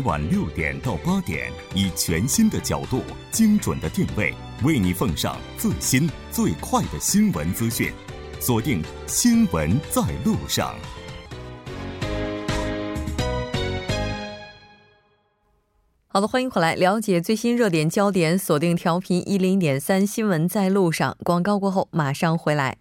晚六点到八点，以全新的角度、精准的定位，为你奉上最新最快的新闻资讯。锁定《新闻在路上》。好的，欢迎回来，了解最新热点焦点。锁定调频一零点三，新闻在路上。广告过后马上回来。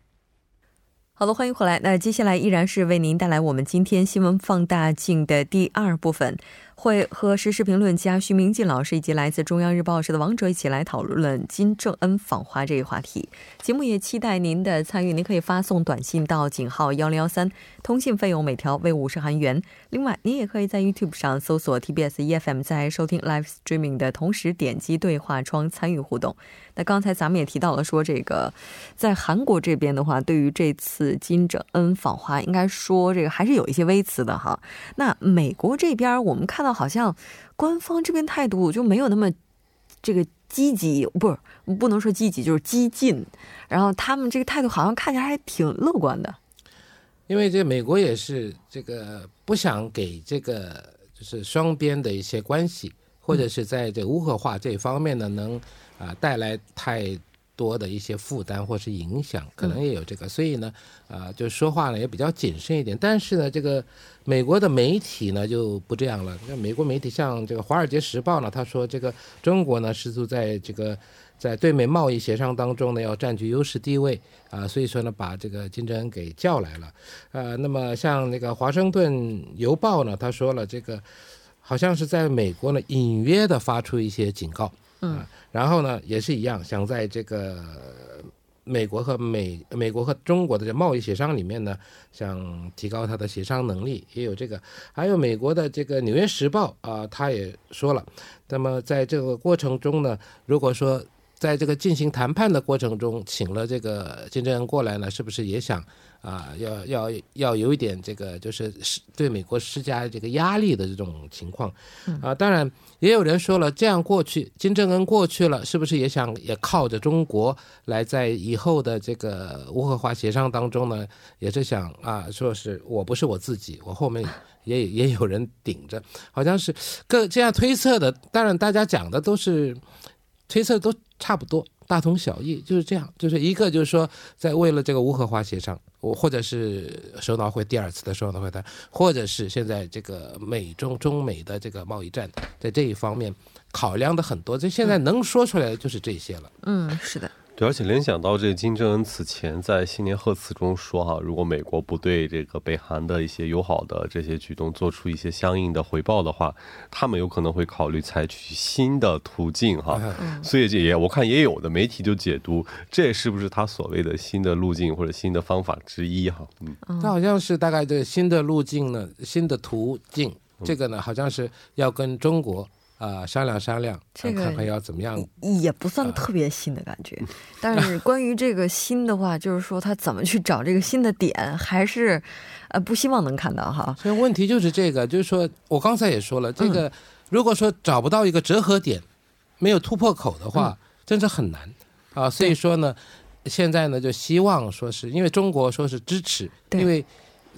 好的，欢迎回来。那接下来依然是为您带来我们今天新闻放大镜的第二部分。会和时事评论家徐明进老师以及来自中央日报社的王哲一起来讨论金正恩访华这一话题。节目也期待您的参与，您可以发送短信到井号幺零幺三，通信费用每条为五十韩元。另外，您也可以在 YouTube 上搜索 TBS EFM，在收听 Live Streaming 的同时点击对话窗参与互动。那刚才咱们也提到了，说这个在韩国这边的话，对于这次金正恩访华，应该说这个还是有一些微词的哈。那美国这边，我们看到好像官方这边态度就没有那么这个积极，不是不能说积极，就是激进。然后他们这个态度好像看起来还挺乐观的。因为这美国也是这个不想给这个就是双边的一些关系，或者是在这无核化这方面呢能。啊，带来太多的一些负担或是影响，可能也有这个，所以呢，啊，就说话呢也比较谨慎一点。但是呢，这个美国的媒体呢就不这样了。那美国媒体像这个《华尔街时报》呢，他说这个中国呢试图在这个在对美贸易协商当中呢要占据优势地位啊，所以说呢把这个金正恩给叫来了。呃，那么像那个《华盛顿邮报》呢，他说了这个好像是在美国呢隐约的发出一些警告。嗯。然后呢，也是一样，想在这个美国和美美国和中国的这贸易协商里面呢，想提高他的协商能力，也有这个。还有美国的这个《纽约时报》啊，他也说了，那么在这个过程中呢，如果说在这个进行谈判的过程中，请了这个金正恩过来呢，是不是也想？啊，要要要有一点这个，就是施对美国施加这个压力的这种情况，啊，当然也有人说了，这样过去，金正恩过去了，是不是也想也靠着中国来在以后的这个无核化协商当中呢，也是想啊，说是我不是我自己，我后面也也有人顶着，好像是各这样推测的，当然大家讲的都是推测都差不多。大同小异，就是这样，就是一个就是说，在为了这个无核化协商，我或者是首脑会第二次的首脑会谈，或者是现在这个美中中美的这个贸易战，在这一方面考量的很多，这现在能说出来的就是这些了。嗯，是的。对，而且联想到这金正恩此前在新年贺词中说哈，如果美国不对这个北韩的一些友好的这些举动做出一些相应的回报的话，他们有可能会考虑采取新的途径哈。所以这也我看也有的媒体就解读，这是不是他所谓的新的路径或者新的方法之一哈？嗯，那好像是大概这新的路径呢，新的途径，这个呢好像是要跟中国。啊，商量商量，看看要怎么样，也不算特别新的感觉。但是关于这个新的话，就是说他怎么去找这个新的点，还是呃不希望能看到哈。所以问题就是这个，就是说我刚才也说了，这个如果说找不到一个折合点，没有突破口的话，真是很难啊。所以说呢，现在呢就希望说是因为中国说是支持，因为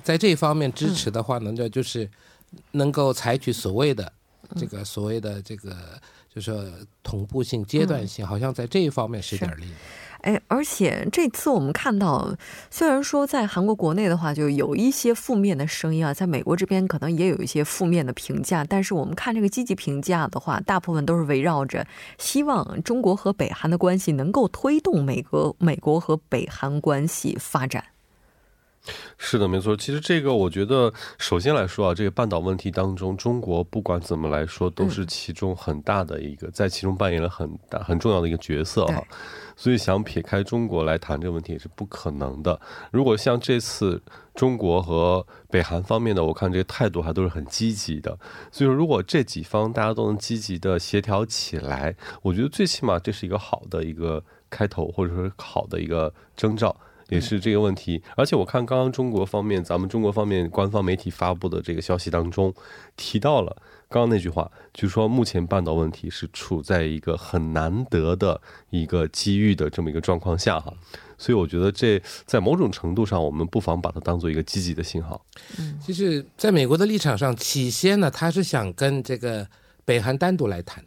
在这一方面支持的话呢，就就是能够采取所谓的。这个所谓的这个，就是说同步性、阶段性，好像在这一方面使点力。哎，而且这次我们看到，虽然说在韩国国内的话，就有一些负面的声音啊，在美国这边可能也有一些负面的评价，但是我们看这个积极评价的话，大部分都是围绕着希望中国和北韩的关系能够推动美国、美国和北韩关系发展。是的，没错。其实这个，我觉得首先来说啊，这个半岛问题当中，中国不管怎么来说，都是其中很大的一个，在其中扮演了很大很重要的一个角色哈。所以想撇开中国来谈这个问题也是不可能的。如果像这次中国和北韩方面的，我看这个态度还都是很积极的。所以说，如果这几方大家都能积极的协调起来，我觉得最起码这是一个好的一个开头，或者说好的一个征兆。也是这个问题。而且我看刚刚中国方面，咱们中国方面官方媒体发布的这个消息当中，提到了刚刚那句话，就是说目前半岛问题是处在一个很难得的一个机遇的这么一个状况下哈。所以我觉得这在某种程度上，我们不妨把它当做一个积极的信号。嗯，其实，在美国的立场上，起先呢，他是想跟这个北韩单独来谈，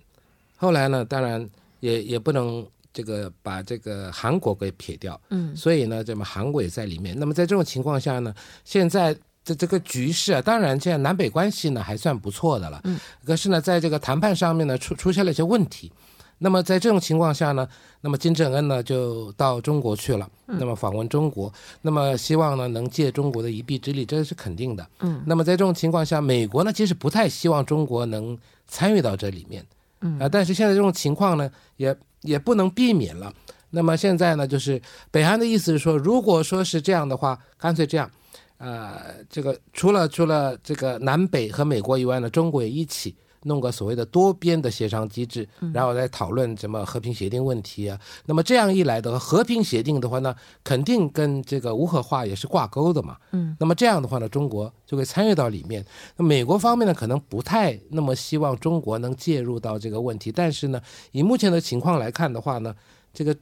后来呢，当然也也不能这个把这个韩国给撇掉。嗯，所以呢，这么韩国也在里面。那么在这种情况下呢，现在的这个局势啊，当然现在南北关系呢还算不错的了。嗯，可是呢，在这个谈判上面呢，出出现了一些问题。那么在这种情况下呢，那么金正恩呢就到中国去了，那么访问中国，那么希望呢能借中国的一臂之力，这是肯定的。嗯，那么在这种情况下，美国呢其实不太希望中国能参与到这里面，嗯啊，但是现在这种情况呢也也不能避免了。那么现在呢就是北韩的意思是说，如果说是这样的话，干脆这样，呃，这个除了除了这个南北和美国以外呢，中国也一起。弄个所谓的多边的协商机制，然后再讨论什么和平协定问题啊。那么这样一来的话和平协定的话呢，肯定跟这个无核化也是挂钩的嘛。嗯，那么这样的话呢，中国就会参与到里面。那美国方面呢，可能不太那么希望中国能介入到这个问题。但是呢，以目前的情况来看的话呢，这个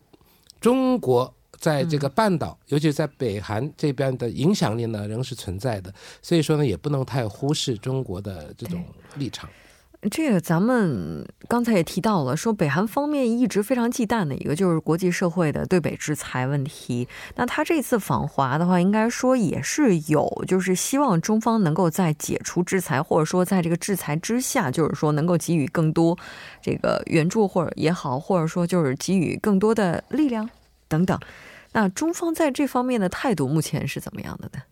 中国在这个半岛，尤其在北韩这边的影响力呢，仍是存在的。所以说呢，也不能太忽视中国的这种立场。这个咱们刚才也提到了，说北韩方面一直非常忌惮的一个就是国际社会的对北制裁问题。那他这次访华的话，应该说也是有，就是希望中方能够在解除制裁，或者说在这个制裁之下，就是说能够给予更多这个援助或者也好，或者说就是给予更多的力量等等。那中方在这方面的态度目前是怎么样的呢？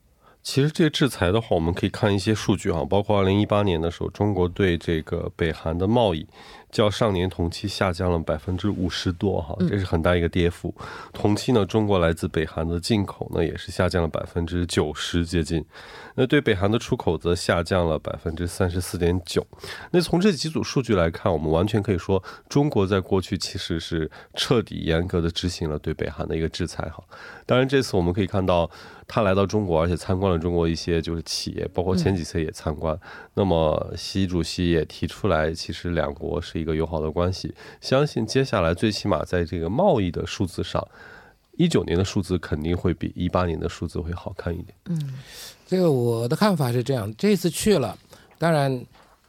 其实这个制裁的话，我们可以看一些数据啊，包括二零一八年的时候，中国对这个北韩的贸易。较上年同期下降了百分之五十多，哈，这是很大一个跌幅。同期呢，中国来自北韩的进口呢也是下降了百分之九十接近。那对北韩的出口则下降了百分之三十四点九。那从这几组数据来看，我们完全可以说，中国在过去其实是彻底严格的执行了对北韩的一个制裁，哈。当然，这次我们可以看到他来到中国，而且参观了中国一些就是企业，包括前几次也参观。那么习主席也提出来，其实两国是。一个友好的关系，相信接下来最起码在这个贸易的数字上，一九年的数字肯定会比一八年的数字会好看一点。嗯，这个我的看法是这样，这次去了，当然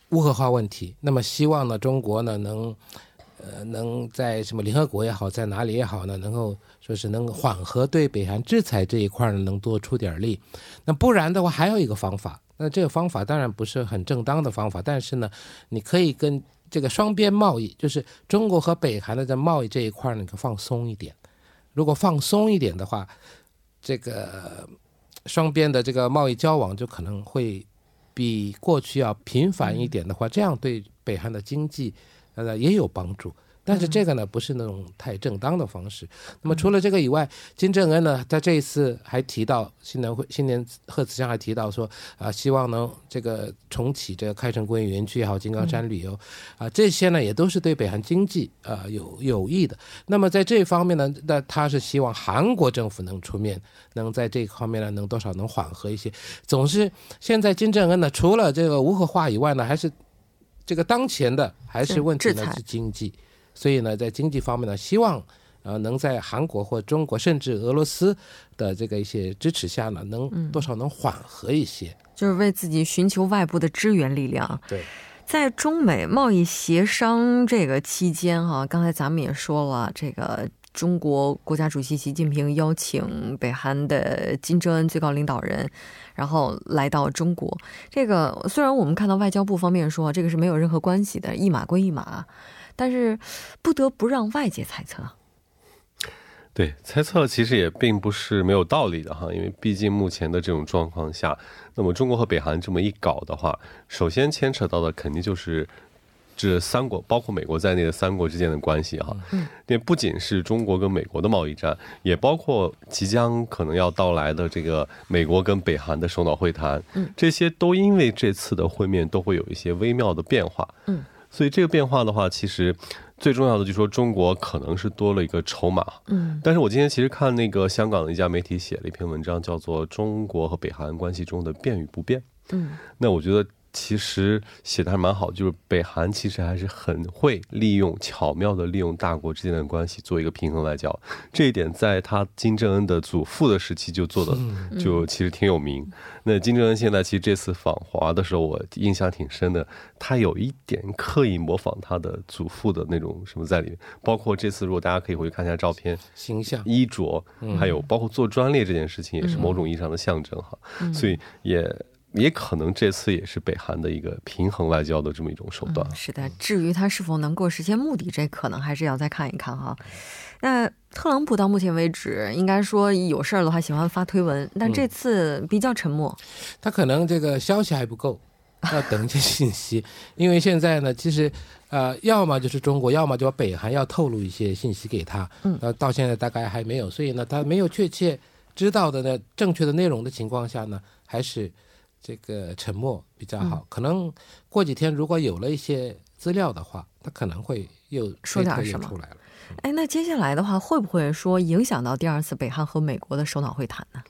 无核化问题，那么希望呢，中国呢能，呃，能在什么联合国也好，在哪里也好呢，能够说是能缓和对北韩制裁这一块呢，能多出点力。那不然的话，还有一个方法，那这个方法当然不是很正当的方法，但是呢，你可以跟。这个双边贸易就是中国和北韩的在贸易这一块呢，可放松一点。如果放松一点的话，这个双边的这个贸易交往就可能会比过去要频繁一点的话，这样对北韩的经济呃也有帮助。但是这个呢，不是那种太正当的方式。那么除了这个以外，金正恩呢，他这一次还提到新年会新年贺词上还提到说啊，希望能这个重启这个开城工业园区也好，金刚山旅游啊，这些呢也都是对北韩经济啊有有益的。那么在这方面呢，那他是希望韩国政府能出面，能在这方面呢能多少能缓和一些。总是现在金正恩呢，除了这个无核化以外呢，还是这个当前的还是问题呢是经济。所以呢，在经济方面呢，希望呃能在韩国或中国甚至俄罗斯的这个一些支持下呢，能多少能缓和一些，就是为自己寻求外部的支援力量。对，在中美贸易协商这个期间哈，刚才咱们也说了，这个中国国家主席习近平邀请北韩的金正恩最高领导人，然后来到中国。这个虽然我们看到外交部方面说这个是没有任何关系的，一码归一码。但是，不得不让外界猜测。对，猜测其实也并不是没有道理的哈，因为毕竟目前的这种状况下，那么中国和北韩这么一搞的话，首先牵扯到的肯定就是这三国，包括美国在内的三国之间的关系哈。嗯。那不仅是中国跟美国的贸易战，也包括即将可能要到来的这个美国跟北韩的首脑会谈。嗯。这些都因为这次的会面都会有一些微妙的变化。嗯。所以这个变化的话，其实最重要的就是说中国可能是多了一个筹码。嗯，但是我今天其实看那个香港的一家媒体写了一篇文章，叫做《中国和北韩关系中的变与不变》。嗯，那我觉得。其实写的还蛮好，就是北韩其实还是很会利用巧妙的利用大国之间的关系做一个平衡外交，这一点在他金正恩的祖父的时期就做的，就其实挺有名。那金正恩现在其实这次访华的时候，我印象挺深的，他有一点刻意模仿他的祖父的那种什么在里面，包括这次如果大家可以回去看一下照片，形象、衣着，还有包括做专列这件事情，也是某种意义上的象征哈，所以也。也可能这次也是北韩的一个平衡外交的这么一种手段。是的，至于他是否能够实现目的，这可能还是要再看一看哈。那特朗普到目前为止，应该说有事儿的话喜欢发推文，但这次比较沉默。他可能这个消息还不够，要等一些信息。因为现在呢，其实呃，要么就是中国，要么就北韩要透露一些信息给他。嗯。呃，到现在大概还没有，所以呢，他没有确切知道的呢正确的内容的情况下呢，还是。这个沉默比较好，可能过几天如果有了一些资料的话，他可能会又说点什么出来了。哎，那接下来的话，会不会说影响到第二次北韩和美国的首脑会谈呢？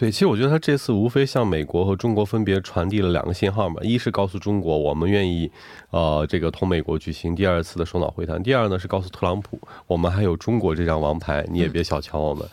对，其实我觉得他这次无非向美国和中国分别传递了两个信号嘛，一是告诉中国我们愿意，呃，这个同美国举行第二次的首脑会谈；第二呢是告诉特朗普，我们还有中国这张王牌，你也别小瞧我们。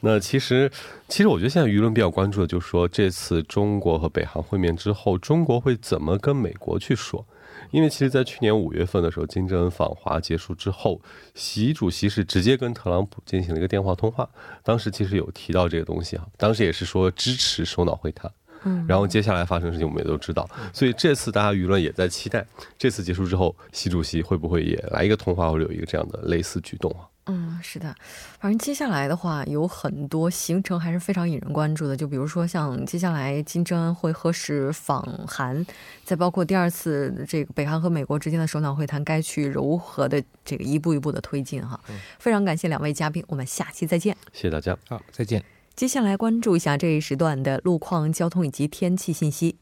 那其实，其实我觉得现在舆论比较关注的就是说，这次中国和北韩会面之后，中国会怎么跟美国去说？因为其实，在去年五月份的时候，金正恩访华结束之后，习主席是直接跟特朗普进行了一个电话通话。当时其实有提到这个东西啊，当时也是说支持首脑会谈。嗯，然后接下来发生事情我们也都知道，所以这次大家舆论也在期待，这次结束之后，习主席会不会也来一个通话，或者有一个这样的类似举动啊？嗯，是的，反正接下来的话有很多行程还是非常引人关注的，就比如说像接下来金正恩会何时访韩，再包括第二次这个北韩和美国之间的首脑会谈该去如何的这个一步一步的推进哈。非常感谢两位嘉宾，我们下期再见。谢谢大家，好，再见。接下来关注一下这一时段的路况、交通以及天气信息。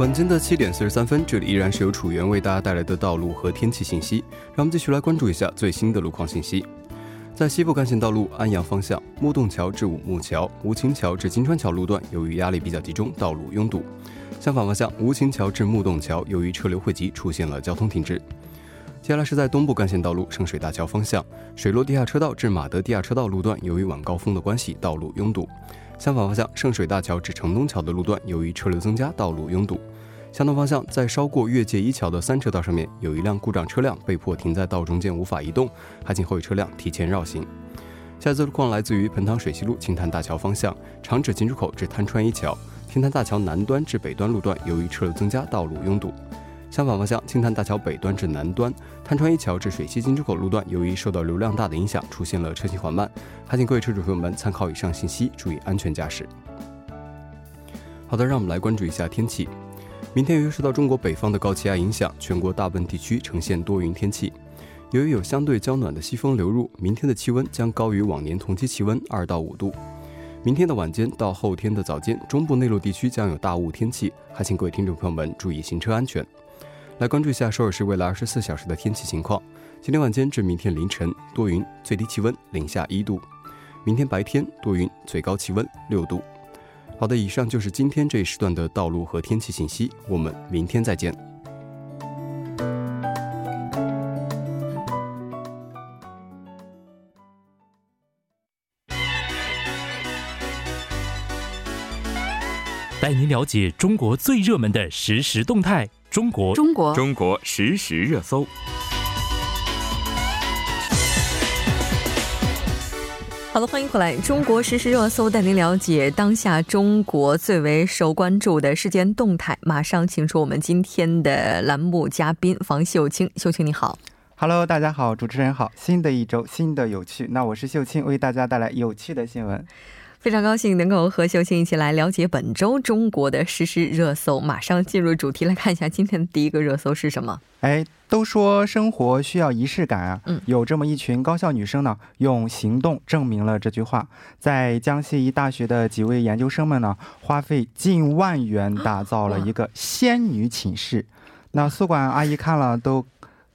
晚间的七点四十三分，这里依然是由楚源为大家带来的道路和天气信息。让我们继续来关注一下最新的路况信息。在西部干线道路安阳方向，木洞桥至五木桥、吴清桥至金川桥路段，由于压力比较集中，道路拥堵。相反方向，吴清桥至木洞桥，由于车流汇集，出现了交通停滞。接下来是在东部干线道路圣水大桥方向，水落地下车道至马德地下车道路段，由于晚高峰的关系，道路拥堵。相反方向，圣水大桥至城东桥的路段，由于车流增加，道路拥堵。相同方向，在稍过越界一桥的三车道上面，有一辆故障车辆被迫停在道中间无法移动，还请后位车辆提前绕行。下次路况来自于彭塘水西路青潭大桥方向，长址进出口至滩川一桥，青潭大桥南端至北端路段，由于车流增加，道路拥堵。相反方向，青潭大桥北端至南端，潭川一桥至水西进出口路段，由于受到流量大的影响，出现了车行缓慢，还请各位车主朋友们参考以上信息，注意安全驾驶。好的，让我们来关注一下天气。明天由于受到中国北方的高气压影响，全国大部分地区呈现多云天气。由于有相对较暖的西风流入，明天的气温将高于往年同期气温二到五度。明天的晚间到后天的早间，中部内陆地区将有大雾天气，还请各位听众朋友们注意行车安全。来关注一下首尔市未来二十四小时的天气情况。今天晚间至明天凌晨多云，最低气温零下一度；明天白天多云，最高气温六度。好的，以上就是今天这一时段的道路和天气信息。我们明天再见。带您了解中国最热门的实时动态。中国，中国，中国实时热搜。好了，欢迎回来，中国实时热搜带您了解当下中国最为受关注的事件动态。马上请出我们今天的栏目嘉宾房秀清，秀清你好，Hello，大家好，主持人好，新的一周，新的有趣，那我是秀清，为大家带来有趣的新闻。非常高兴能够和秀清一起来了解本周中国的实时热搜。马上进入主题，来看一下今天的第一个热搜是什么？哎，都说生活需要仪式感啊，嗯有这么一群高校女生呢，用行动证明了这句话。在江西一大学的几位研究生们呢，花费近万元打造了一个仙女寝室。那宿管阿姨看了都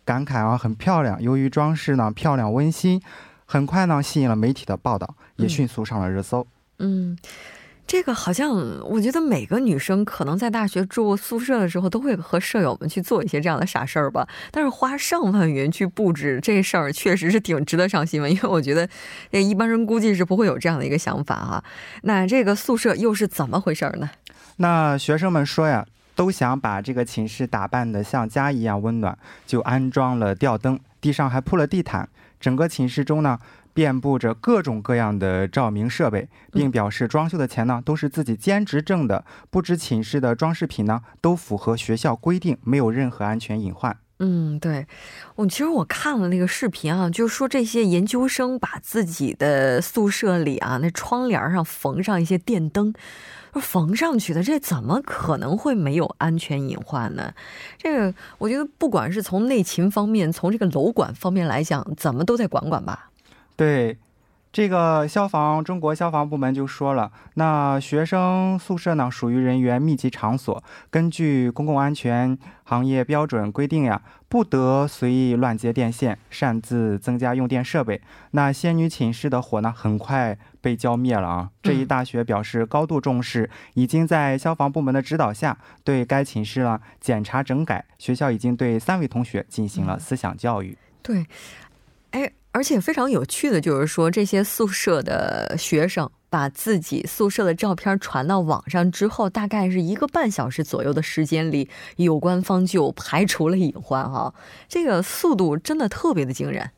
感慨啊，很漂亮。由于装饰呢漂亮温馨，很快呢吸引了媒体的报道，也嗯迅速上了热搜。嗯，嗯这个好像我觉得每个女生可能在大学住宿舍的时候，都会和舍友们去做一些这样的傻事儿吧。但是花上万元去布置这事儿，确实是挺值得上新闻，因为我觉得一般人估计是不会有这样的一个想法哈、那这个宿舍又是怎么回事儿呢？那学生们说呀，都想把这个寝室打扮得像家一样温暖，就安装了吊灯，地上还铺了地毯。整个寝室中呢，遍布着各种各样的照明设备，并表示装修的钱呢都是自己兼职挣的。布置寝室的装饰品呢，都符合学校规定，没有任何安全隐患。嗯，对，我其实我看了那个视频啊，就是说这些研究生把自己的宿舍里啊那窗帘上缝上一些电灯，缝上去的，这怎么可能会没有安全隐患呢？这个我觉得不管是从内勤方面，从这个楼管方面来讲，怎么都得管管吧。对，这个消防中国消防部门就说了，那学生宿舍呢属于人员密集场所，根据公共安全行业标准规定呀，不得随意乱接电线，擅自增加用电设备。那仙女寝室的火呢，很快被浇灭了啊！这一大学表示高度重视，已经在消防部门的指导下，对该寝室呢检查整改。学校已经对三位同学进行了思想教育。对，哎，而且非常有趣的就是说，这些宿舍的学生把自己宿舍的照片传到网上之后，大概是一个半小时左右的时间里，有关方就排除了隐患哈、这个速度真的特别的惊人。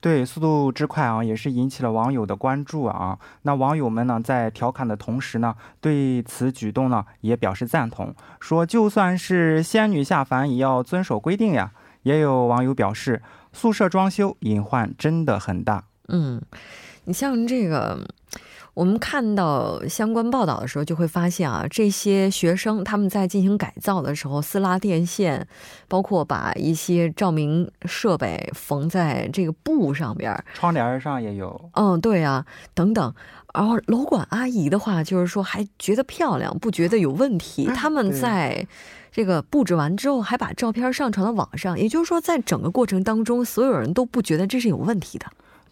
对，速度之快啊，也是引起了网友的关注啊。那网友们呢，在调侃的同时呢，对此举动呢也表示赞同，说就算是仙女下凡，也要遵守规定呀。也有网友表示，宿舍装修隐患真的很大。嗯，你像这个，我们看到相关报道的时候，就会发现啊，这些学生他们在进行改造的时候，撕拉电线，包括把一些照明设备缝在这个布上边儿，窗帘上也有。嗯，对啊，等等。然后楼管阿姨的话，就是说还觉得漂亮，不觉得有问题。他们在这个布置完之后，还把照片上传到网上，也就是说，在整个过程当中，所有人都不觉得这是有问题的。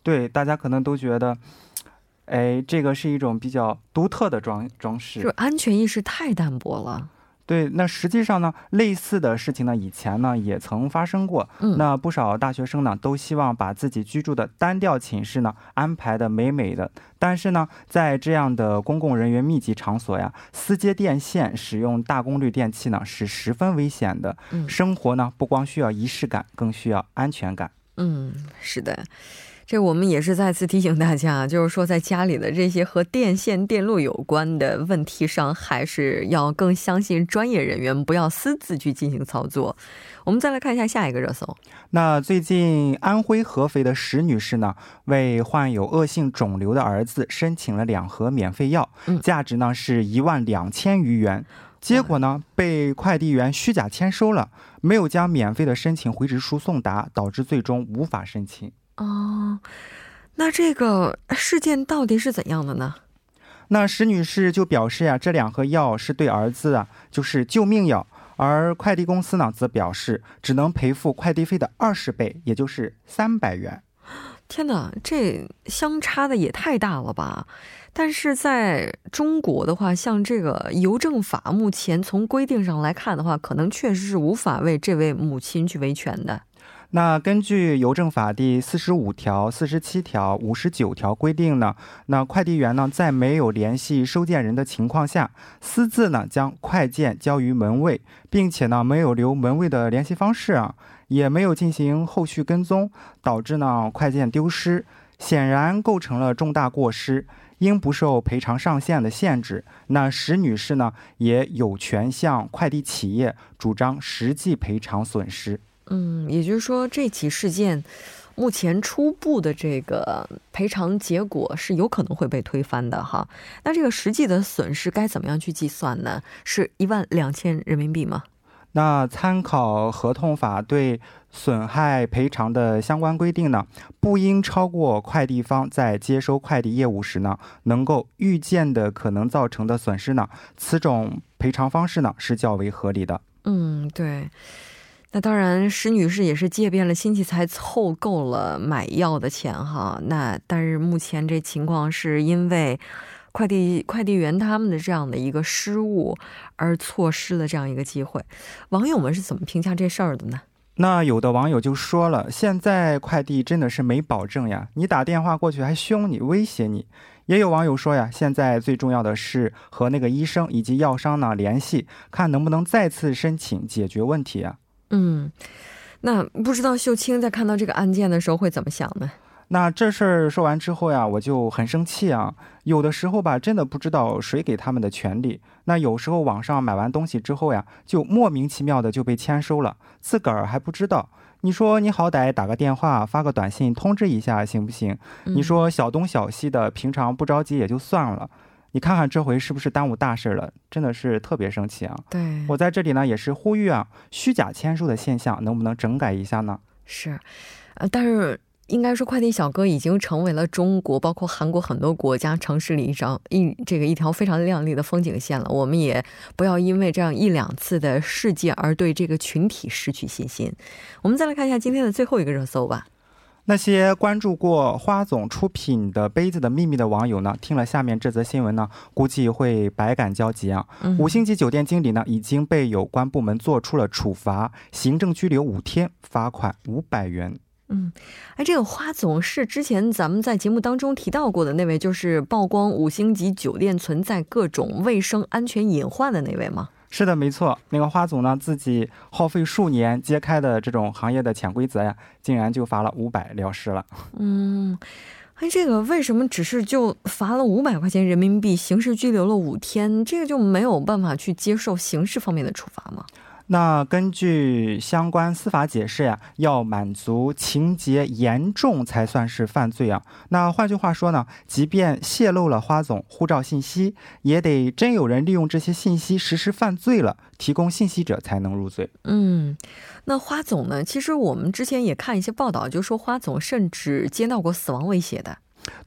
对，大家可能都觉得，哎，这个是一种比较独特的装装饰。就是安全意识太淡薄了。对，那实际上呢，类似的事情呢，以前呢也曾发生过。嗯那不少大学生呢，都希望把自己居住的单调寝室呢安排的美美的。但是呢，在这样的公共人员密集场所呀，私接电线、使用大功率电器呢，是十分危险的。嗯生活呢，不光需要仪式感，更需要安全感。嗯，是的。这我们也是再次提醒大家，就是说，在家里的这些和电线电路有关的问题上，还是要更相信专业人员，不要私自去进行操作。我们再来看一下下一个热搜。那最近安徽合肥的石女士呢，为患有恶性肿瘤的儿子申请了两盒免费药，嗯价值呢是一万两千余元。结果呢，被快递员虚假签收了，没有将免费的申请回执书送达，导致最终无法申请。哦，那这个事件到底是怎样的呢？那石女士就表示呀、这两盒药是对儿子啊，就是救命药。而快递公司呢，则表示只能赔付快递费的二十倍，也就是三百元。天哪，这相差的也太大了吧！但是在中国的话，像这个邮政法，目前从规定上来看的话，可能确实是无法为这位母亲去维权的。那根据邮政法第四十五条、四十七条、五十九条规定呢，那快递员呢在没有联系收件人的情况下，私自呢将快件交于门卫，并且呢没有留门卫的联系方式啊，也没有进行后续跟踪，导致呢快件丢失，显然构成了重大过失。应不受赔偿上限的限制。那石女士呢，也有权向快递企业主张实际赔偿损失。嗯，也就是说，这起事件，目前初步的这个赔偿结果是有可能会被推翻的哈。那这个实际的损失该怎么样去计算呢？是一万两千人民币吗？那参考合同法对损害赔偿的相关规定呢，不应超过快递方在接收快递业务时呢能够预见的可能造成的损失呢，此种赔偿方式呢是较为合理的。嗯，对。那当然，石女士也是借遍了亲戚才凑够了买药的钱哈。那但是目前这情况是因为。快递快递员他们的这样的一个失误，而错失了这样一个机会，网友们是怎么评价这事儿的呢？那有的网友就说了，现在快递真的是没保证呀，你打电话过去还凶你、威胁你。也有网友说呀，现在最重要的是和那个医生以及药商呢联系，看能不能再次申请解决问题啊。嗯，那不知道秀清在看到这个案件的时候会怎么想呢？那这事儿说完之后呀，我就很生气啊！有的时候吧，真的不知道谁给他们的权利。那有时候网上买完东西之后呀，就莫名其妙的就被签收了，自个儿还不知道。你说你好歹打个电话、发个短信通知一下行不行？你说小东小西的，平常不着急也就算了，你看看这回是不是耽误大事了？真的是特别生气啊！对我在这里呢，也是呼吁啊，虚假签收的现象能不能整改一下呢？是，呃，但是。应该说，快递小哥已经成为了中国，包括韩国很多国家城市里一张一这个一条非常亮丽的风景线了。我们也不要因为这样一两次的事件而对这个群体失去信心。我们再来看一下今天的最后一个热搜吧。那些关注过花总出品的杯子的秘密的网友呢，听了下面这则新闻呢，估计会百感交集啊。五星级酒店经理呢，已经被有关部门做出了处罚，行政拘留五天，罚款五百元。嗯，哎，这个花总是之前咱们在节目当中提到过的那位，就是曝光五星级酒店存在各种卫生安全隐患的那位吗？是的，没错。那个花总呢，自己耗费数年揭开的这种行业的潜规则呀，竟然就罚了五百了事了。嗯，哎，这个为什么只是就罚了五百块钱人民币，刑事拘留了五天，这个就没有办法去接受刑事方面的处罚吗？那根据相关司法解释呀，要满足情节严重才算是犯罪啊。那换句话说呢，即便泄露了花总护照信息，也得真有人利用这些信息实施犯罪了，提供信息者才能入罪。嗯，那花总呢？其实我们之前也看一些报道，就说花总甚至接到过死亡威胁的。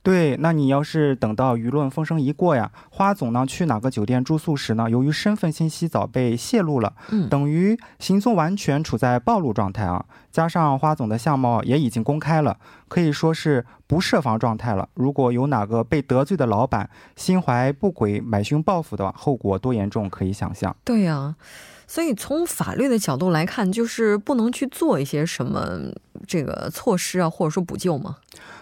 对，那你要是等到舆论风声一过呀，花总呢去哪个酒店住宿时呢，由于身份信息早被泄露了，嗯，等于行踪完全处在暴露状态啊。加上花总的相貌也已经公开了，可以说是不设防状态了。如果有哪个被得罪的老板心怀不轨买凶报复的话，后果多严重可以想象。对呀。所以从法律的角度来看，就是不能去做一些什么这个措施啊，或者说补救吗？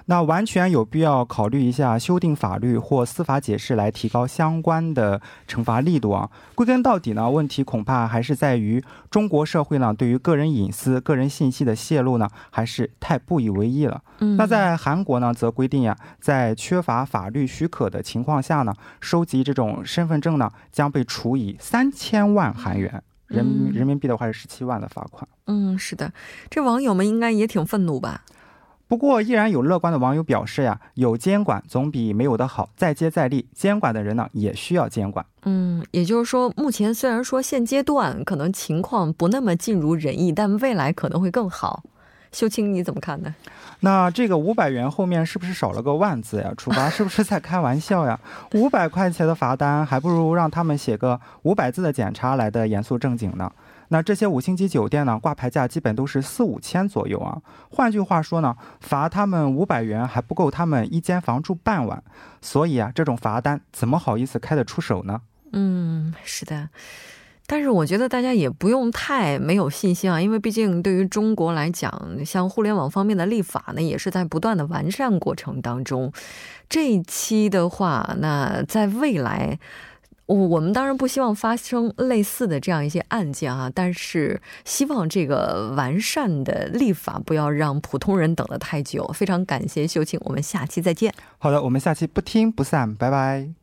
那完全有必要考虑一下修订法律或司法解释来提高相关的惩罚力度啊。归根到底呢，问题恐怕还是在于中国社会呢，对于个人隐私、个人信息的泄露呢，还是太不以为意了。嗯，那在韩国呢，则规定呀，在缺乏法律许可的情况下呢，收集这种身份证呢，将被处以三千万韩元。人人民币的话是十七万的罚款。嗯，是的，这网友们应该也挺愤怒吧？不过，依然有乐观的网友表示呀，有监管总比没有的好。再接再厉，监管的人呢也需要监管。嗯，也就是说，目前虽然说现阶段可能情况不那么尽如人意，但未来可能会更好。秀清，你怎么看呢？那这个五百元后面是不是少了个万字呀？处罚 是不是在开玩笑呀？五百块钱的罚单，还不如让他们写个五百字的检查来的严肃正经呢。那这些五星级酒店呢，挂牌价基本都是四五千左右啊。换句话说呢，罚他们五百元还不够他们一间房住半晚。所以啊，这种罚单怎么好意思开得出手呢？嗯，是的。但是我觉得大家也不用太没有信心啊，因为毕竟对于中国来讲，像互联网方面的立法呢，也是在不断的完善过程当中。这一期的话，那在未来，我我们当然不希望发生类似的这样一些案件啊，但是希望这个完善的立法不要让普通人等得太久。非常感谢秀清，我们下期再见。好的，我们下期不听不散，拜拜。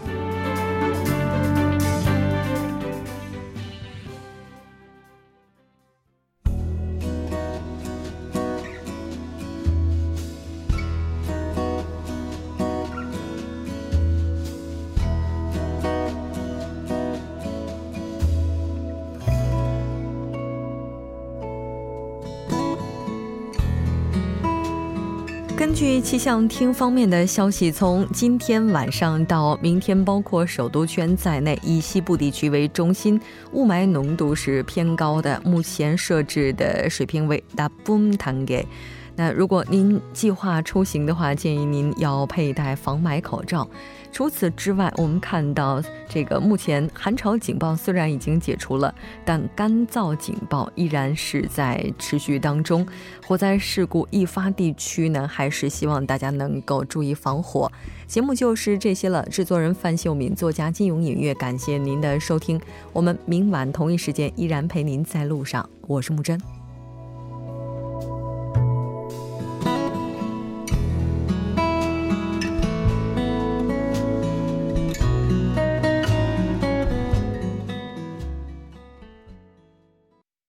据气象厅方面的消息，从今天晚上到明天，包括首都圈在内，以西部地区为中心，雾霾浓度是偏高的。目前设置的水平为大风단계 那如果您计划出行的话，建议您要佩戴防霾口罩。除此之外，我们看到这个目前寒潮警报虽然已经解除了，但干燥警报依然是在持续当中。火灾事故易发地区呢，还是希望大家能够注意防火。节目就是这些了。制作人范秀敏，作家金勇，音乐，感谢您的收听。我们明晚同一时间依然陪您在路上。我是木真。